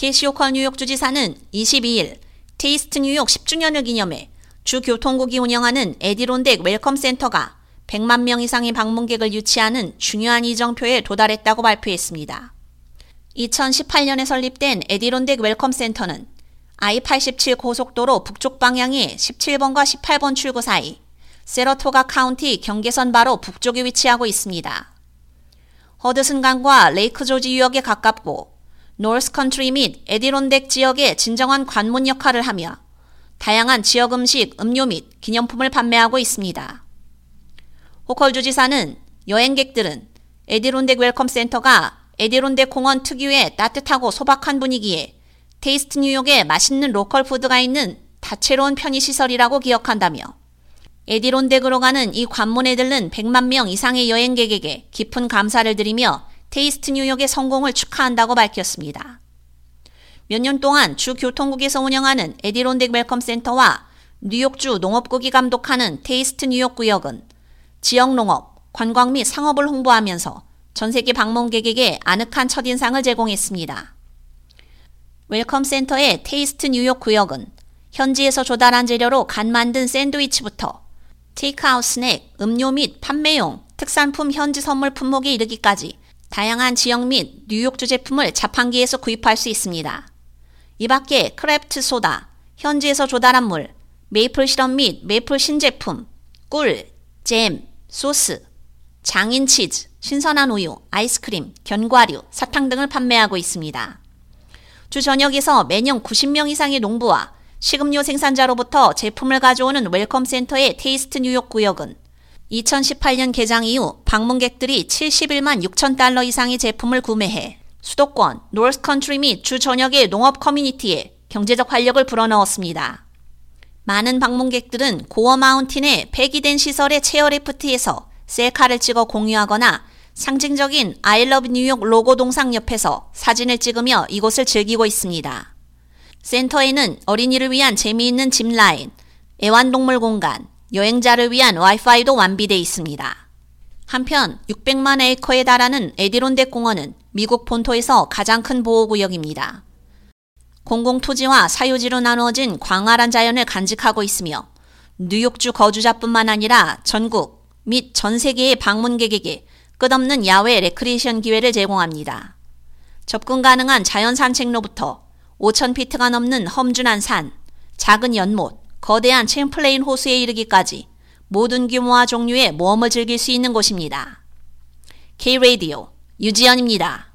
캐시 호컬 뉴욕 주지사는 22일 Taste New York 10주년을 기념해 주 교통국이 운영하는 에디론덱 Welcome Center가 100만 명 이상의 방문객을 유치하는 중요한 이정표에 도달했다고 발표했습니다. 2018년에 설립된 에디론덱 Welcome Center는 I-87 고속도로 북쪽 방향의 17번과 18번 출구 사이 세러토가 카운티 경계선 바로 북쪽에 위치하고 있습니다. 허드슨강과 레이크 조지 유역에 가깝고 노스 컨트리 및 에디론덱 지역의 진정한 관문 역할을 하며 다양한 지역 음식, 음료 및 기념품을 판매하고 있습니다. 호컬 주지사는 여행객들은 에디론덱 Welcome Center가 에디론덱 공원 특유의 따뜻하고 소박한 분위기에 Taste New York에 맛있는 로컬 푸드가 있는 다채로운 편의시설이라고 기억한다며 에디론덱으로 가는 이 관문에 들른 100만 명 이상의 여행객에게 깊은 감사를 드리며 Taste New York의 성공을 축하한다고 밝혔습니다. 몇 년 동안 주 교통국에서 운영하는 에디론덱 Welcome Center와 뉴욕주 농업국이 감독하는 Taste New York 구역은 지역 농업, 관광 및 상업을 홍보하면서 전 세계 방문객에게 아늑한 첫인상을 제공했습니다. Welcome Center의 Taste New York 구역은 현지에서 조달한 재료로 갓 만든 샌드위치부터 테이크아웃 스낵, 음료 및 판매용, 특산품 현지 선물 품목에 이르기까지 다양한 지역 및 뉴욕주 제품을 자판기에서 구입할 수 있습니다. 이 밖에 craft 소다, 현지에서 조달한 물, 메이플 시럽 및 메이플 신제품, 꿀, 잼, 소스, 장인 치즈, 신선한 우유, 아이스크림, 견과류, 사탕 등을 판매하고 있습니다. 주 전역에서 매년 90명 이상의 농부와 식음료 생산자로부터 제품을 가져오는 Welcome Center의 Taste New York 구역은 2018년 개장 이후 방문객들이 71만 6천 달러 이상의 제품을 구매해 수도권, 노스 컨트리 및 주 전역의 농업 커뮤니티에 경제적 활력을 불어넣었습니다. 많은 방문객들은 고어 마운틴의 폐기된 시설의 체어리프트에서 셀카를 찍어 공유하거나 상징적인 I love 뉴욕 로고 동상 옆에서 사진을 찍으며 이곳을 즐기고 있습니다. 센터에는 어린이를 위한 재미있는 짚라인, 애완동물 공간, 여행자를 위한 와이파이도 완비되어 있습니다. 한편 600만 에이커에 달하는 에디론덱 공원은 미국 본토에서 가장 큰 보호구역입니다. 공공토지와 사유지로 나누어진 광활한 자연을 간직하고 있으며 뉴욕주 거주자뿐만 아니라 전국 및 전 세계의 방문객에게 끝없는 야외 레크리에이션 기회를 제공합니다. 접근 가능한 자연 산책로부터 5,000피트가 넘는 험준한 산, 작은 연못, 거대한 챔플레인 호수에 이르기까지 모든 규모와 종류의 모험을 즐길 수 있는 곳입니다. K-Radio 유지연입니다.